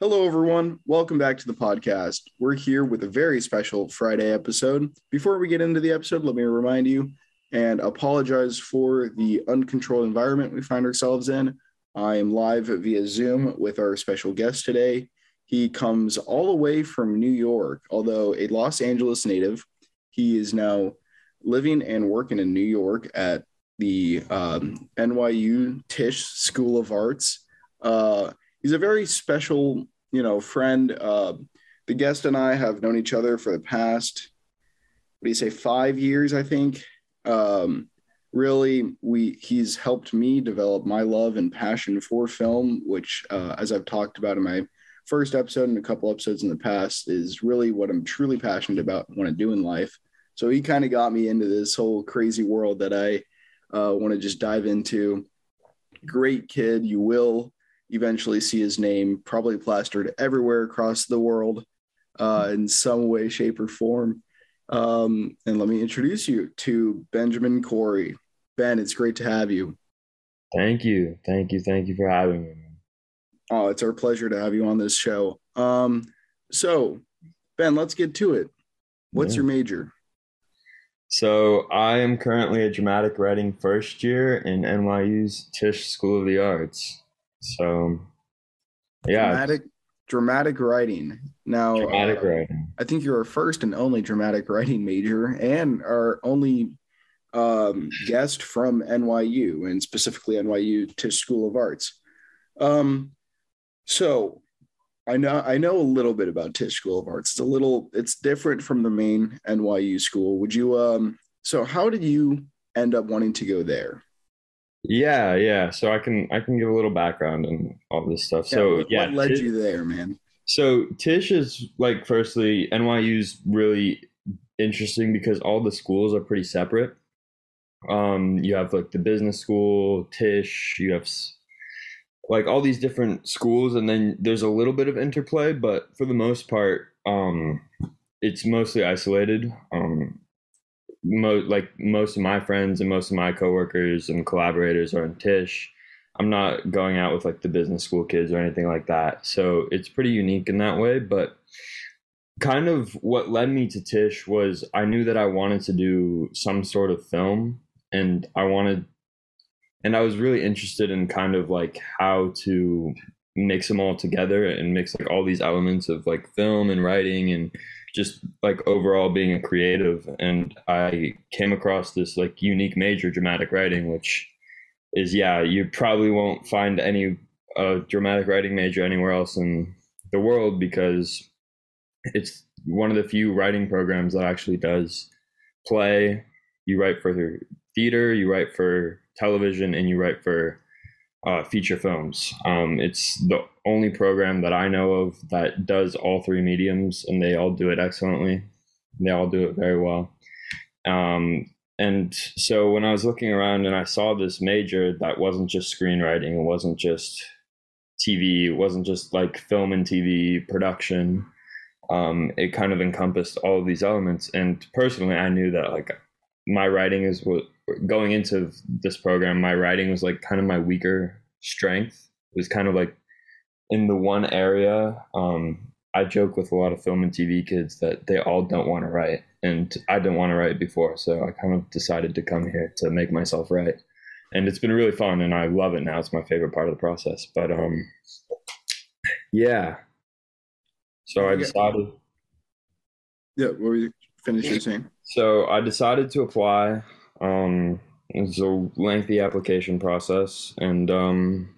Hello, everyone. Welcome back to the podcast. We're here with a very special Friday episode. Before we get into the episode, let me remind you and apologize for the uncontrolled environment we find ourselves in. I am live via Zoom with our special guest today. He comes all the way from New York, although a Los Angeles native. He is now living and working in New York at the um, NYU Tisch School of Arts. Uh, he's a very special, you know, friend. Uh, the guest and I have known each other for the past, what do you say, five years, I think. Um, really, we he's helped me develop my love and passion for film, which, uh, as I've talked about in my first episode and a couple episodes in the past, is really what I'm truly passionate about, want to do in life. So he kind of got me into this whole crazy world that I uh, want to just dive into. Great kid. You will eventually see his name probably plastered everywhere across the world uh, in some way, shape, or form. Um, and let me introduce you to Benjamin Chory. Ben, it's great to have you. Thank you. Thank you. Thank you for having me. Oh, it's our pleasure to have you on this show. Um, so, Ben, let's get to it. What's yeah. your major? So I am currently a dramatic writing first year in NYU's Tisch School of the Arts. So, yeah, dramatic, dramatic writing. Now, dramatic uh, writing. I think you're our first and only dramatic writing major, and our only um, guest from NYU, and specifically NYU Tisch School of Arts. Um, so I know I know a little bit about Tisch School of Arts. It's a little it's different from the main NYU school. Would you um so how did you end up wanting to go there? Yeah, yeah. So I can I can give a little background and all this stuff. Yeah, so what, yeah, what led Tisch, you there, man? So Tisch is like firstly NYU's really interesting because all the schools are pretty separate. Um, you have like the business school, Tisch. You have like all these different schools and then there's a little bit of interplay but for the most part um it's mostly isolated um mo- like most of my friends and most of my coworkers and collaborators are in Tisch. i'm not going out with like the business school kids or anything like that so it's pretty unique in that way but kind of what led me to Tisch was i knew that i wanted to do some sort of film and i wanted and I was really interested in kind of like how to mix them all together and mix like all these elements of like film and writing and just like overall being a creative and i came across this like unique major dramatic writing which is yeah you probably won't find any uh, dramatic writing major anywhere else in the world because it's one of the few writing programs that actually does play. You write for theater you write for television and you write for uh, feature films. Um, it's the only program that I know of that does all three mediums, and they all do it excellently. They all do it very well. Um, and so when I was looking around and I saw this major that wasn't just screenwriting, it wasn't just TV, it wasn't just like film and TV production. Um, it kind of encompassed all of these elements. And personally, I knew that like my writing is what going into this program, my writing was like kind of my weaker strength. It was kind of like in the one area. Um, I joke with a lot of film and TV kids that they all don't want to write, and I didn't want to write before, so I kind of decided to come here to make myself write, and it's been really fun, and I love it now. It's my favorite part of the process. But um, yeah. So I decided. Yeah, what were you finish your saying? So I decided to apply. Um, it's a lengthy application process, and um,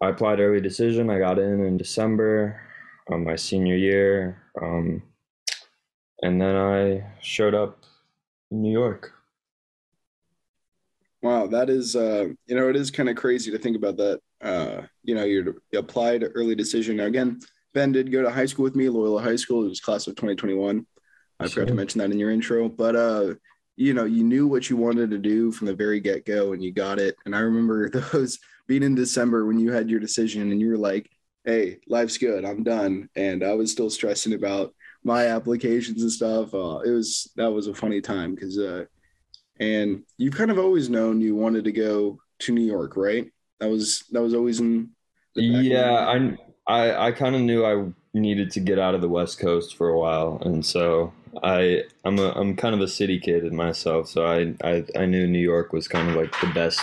I applied early decision. I got in in December, um, my senior year, um, and then I showed up in New York. Wow, that is, uh, you know, it is kind of crazy to think about that. Uh, you know, you applied early decision. Now, again, Ben did go to high school with me, Loyola High School. It was class of 2021. I forgot to mention that in your intro, but uh, you know, you knew what you wanted to do from the very get go, and you got it. And I remember those being in December when you had your decision, and you were like, "Hey, life's good. I'm done." And I was still stressing about my applications and stuff. Uh, it was that was a funny time because, uh, and you've kind of always known you wanted to go to New York, right? That was that was always in. yeah, I I I kind of knew I needed to get out of the West Coast for a while, and so I I'm a I'm kind of a city kid myself, so I I I knew New York was kind of like the best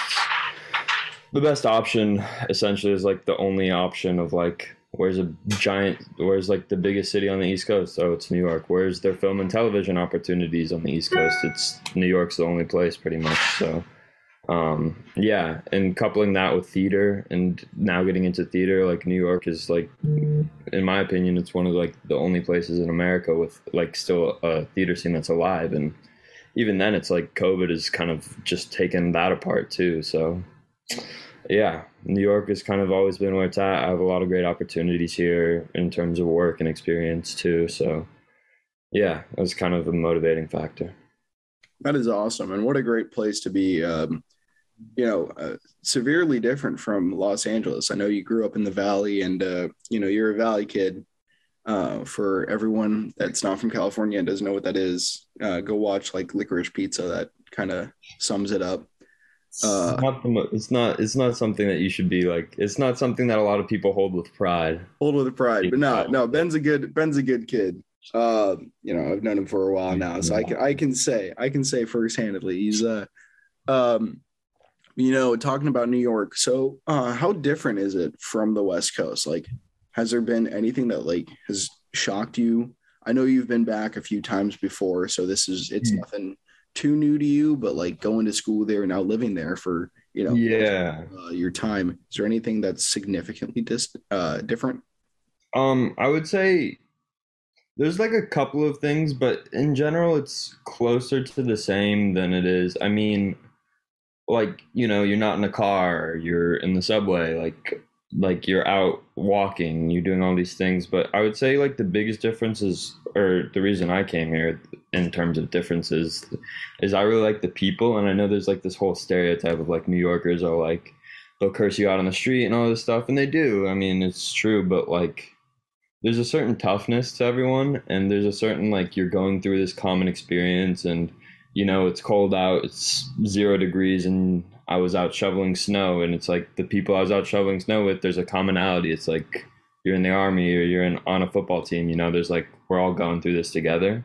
the best option. Essentially, is like the only option of like where's a giant where's like the biggest city on the east coast oh it's new york where's their film and television opportunities on the east coast it's new york's the only place pretty much so um yeah and coupling that with theater and now getting into theater like new york is like in my opinion it's one of like the only places in america with like still a theater scene that's alive and even then it's like covid has kind of just taken that apart too so yeah new york has kind of always been where it's at. I have a lot of great opportunities here in terms of work and experience too so yeah it was kind of a motivating factor. That is awesome and what a great place to be um, you know, uh, severely different from Los Angeles. I know you grew up in the Valley, and uh, you know you're a Valley kid. Uh, for everyone that's not from California and doesn't know what that is, uh, go watch like Licorice Pizza. That kind of sums it up. Uh, it's not, the, it's not. It's not something that you should be like. It's not something that a lot of people hold with pride. Hold with pride, but no, no. Ben's a good. Ben's a good kid. Uh, you know, I've known him for a while now, so I can I can say I can say firsthandedly he's uh um you know, talking about New York. So, uh, how different is it from the West Coast? Like, has there been anything that like has shocked you? I know you've been back a few times before, so this is it's mm. nothing too new to you. But like going to school there, and now living there for you know, yeah, uh, your time. Is there anything that's significantly dis- uh, different? Um, I would say there's like a couple of things, but in general, it's closer to the same than it is. I mean, like you know you're not in a car you're in the subway like like you're out walking you're doing all these things. But i would say like the biggest difference is or the reason i came here in terms of differences is i really like the people. And i know there's like this whole stereotype of like new yorkers are like they'll curse you out on the street and all this stuff. And they do. I mean it's true. But like there's a certain toughness to everyone. And there's a certain like you're going through this common experience. And you know, it's cold out, it's zero degrees, and I was out shoveling snow. And it's like the people I was out shoveling snow with, there's a commonality. It's like you're in the army or you're in, on a football team, you know, there's like, we're all going through this together.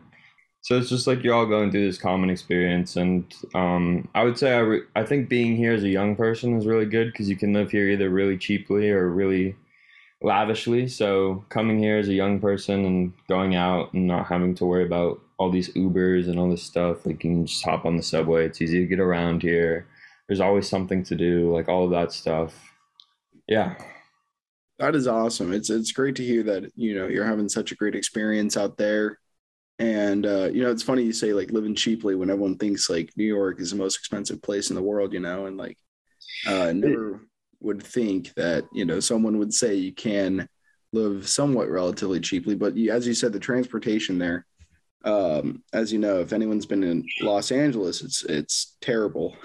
So it's just like you're all going through this common experience. And um, I would say I, re- I think being here as a young person is really good because you can live here either really cheaply or really lavishly. So coming here as a young person and going out and not having to worry about all these Ubers and all this stuff. Like you can just hop on the subway. It's easy to get around here. There's always something to do, like all of that stuff. Yeah. That is awesome. It's it's great to hear that, you know, you're having such a great experience out there. And uh, you know, it's funny you say like living cheaply when everyone thinks like New York is the most expensive place in the world, you know, and like uh never would think that, you know, someone would say you can live somewhat relatively cheaply, but as you said, the transportation there um, as you know, if anyone's been in Los Angeles, it's it's terrible.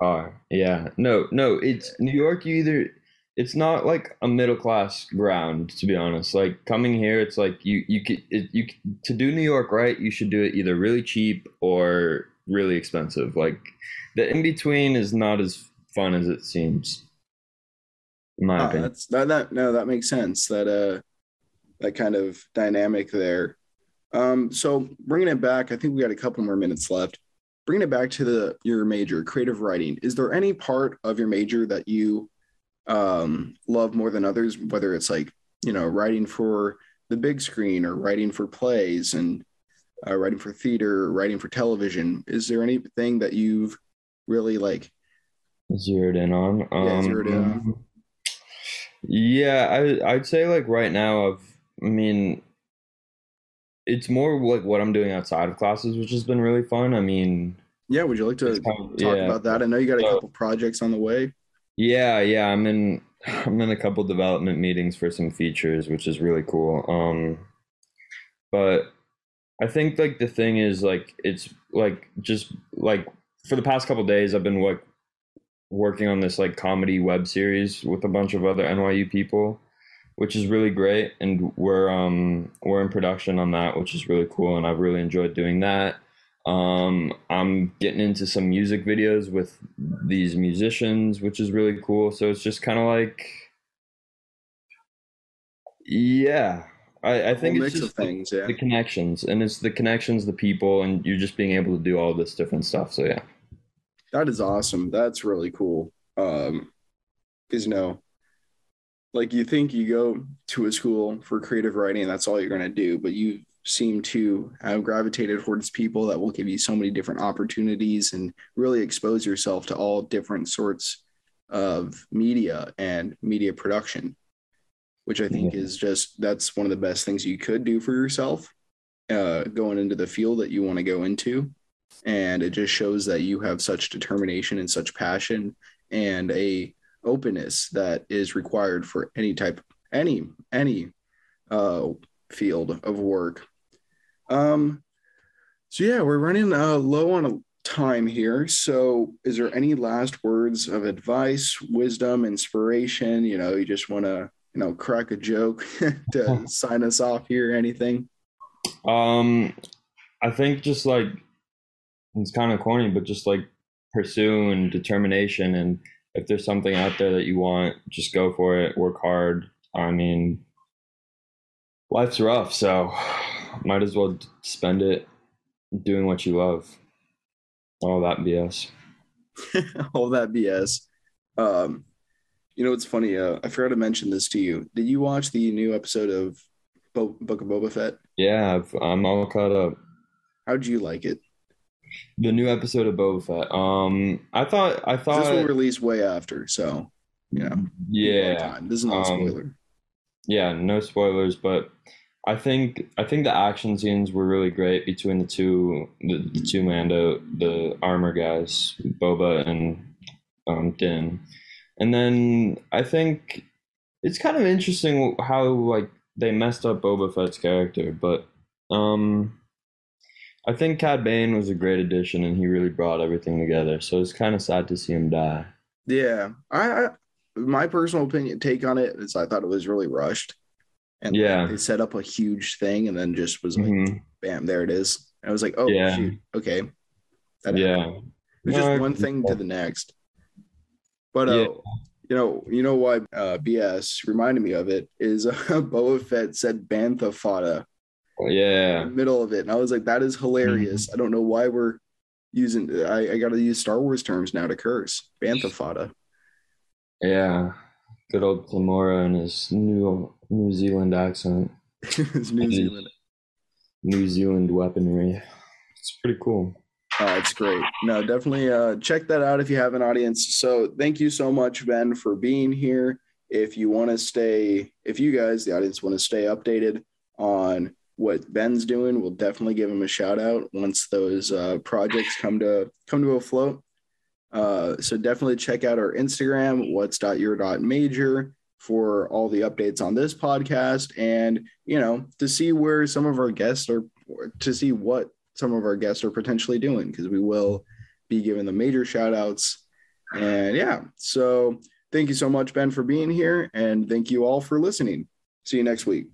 uh, yeah, no, no, it's New York. You either it's not like a middle class ground to be honest. Like coming here, it's like you you could it, you to do New York right, you should do it either really cheap or really expensive. Like the in between is not as fun as it seems. In my ah, opinion, that's that that no, that makes sense. That uh, that kind of dynamic there. Um, so bringing it back, I think we got a couple more minutes left. Bringing it back to the your major, creative writing. Is there any part of your major that you um, love more than others? Whether it's like you know writing for the big screen or writing for plays and uh, writing for theater, writing for television. Is there anything that you've really like zeroed in on? Yeah, zeroed in on. Um, yeah, I I'd say like right now I've I mean it's more like what I'm doing outside of classes, which has been really fun. I mean, yeah. Would you like to talk yeah. about that? I know you got a couple projects on the way. Yeah, yeah. I'm in. I'm in a couple development meetings for some features, which is really cool. Um, but I think like the thing is like it's like just like for the past couple days I've been like working on this like comedy web series with a bunch of other NYU people which is really great. And we're um we're in production on that, which is really cool, and I've really enjoyed doing that. Um, I'm getting into some music videos with these musicians, which is really cool. So it's just kind of like Yeah, I, I think it's just the, things. Yeah, the connections, and it's the connections, the people, and you're just being able to do all this different stuff. So yeah, that is awesome. That's really cool. Um, because you know, like you think you go to a school for creative writing, and that's all you're gonna do, but you seem to have gravitated towards people that will give you so many different opportunities and really expose yourself to all different sorts of media and media production which i think Yeah. is just that's one of the best things you could do for yourself uh, going into the field that you want to go into and it just shows that you have such determination and such passion and a openness that is required for any type any any uh, field of work um, so yeah, we're running uh, low on time here. So, is there any last words of advice, wisdom, inspiration? You know, you just want to, you know, crack a joke to sign us off here? Anything? um, I think just like it's kind of corny, but just like pursue and determination, and if there's something out there that you want, just go for it. Work hard. I mean, life's rough, so might as well spend it doing what you love. All that BS. All that BS. Um, you know, it's funny. Uh, I forgot to mention this to you. Did you watch the new episode of Bo- Book of Boba Fett? Yeah, I've, I'm all caught up. How'd you like it? The new episode of Boba Fett. Um, I thought I thought This will release way after, so you know, yeah, time. This is no um, spoiler. yeah, no spoilers, but I think I think the action scenes were really great between the two the, the two Mando the armor guys, Boba and um, Din, and then I think it's kind of interesting how like they messed up Boba Fett's character, but um. I think Cad Bane was a great addition, and he really brought everything together. So it's kind of sad to see him die. Yeah, I, I my personal opinion take on it is I thought it was really rushed, and like, Yeah. they set up a huge thing and then just was like, Mhm. bam, there it is. I was like, oh Yeah. shoot, okay, that happened. Yeah, It was No, just one thing to the next. But uh, Yeah. you know, you know why uh, BS reminded me of it is uh, Boba Fett said Bantha fodder yeah. middle of it, and I was like, that is hilarious. Mm-hmm. I don't know why we're using. I, I got to use Star Wars terms now to curse Bantha fodder. Yeah, good old Temuera and his New New Zealand accent, it's New Zealand. New Zealand weaponry. It's pretty cool. Uh, it's great. No, definitely uh, check that out if you have an audience. So thank you so much, Ben, for being here. If you want to stay, if you guys, the audience, want to stay updated on what Ben's doing, we'll definitely give him a shout out once those uh, projects come to come to a float. Uh, so definitely check out our Instagram, what's.your.major for all the updates on this podcast and you know to see where some of our guests are to see what some of our guests are potentially doing because we will be giving the major shout outs and yeah so thank you so much ben for being here and thank you all for listening. See you next week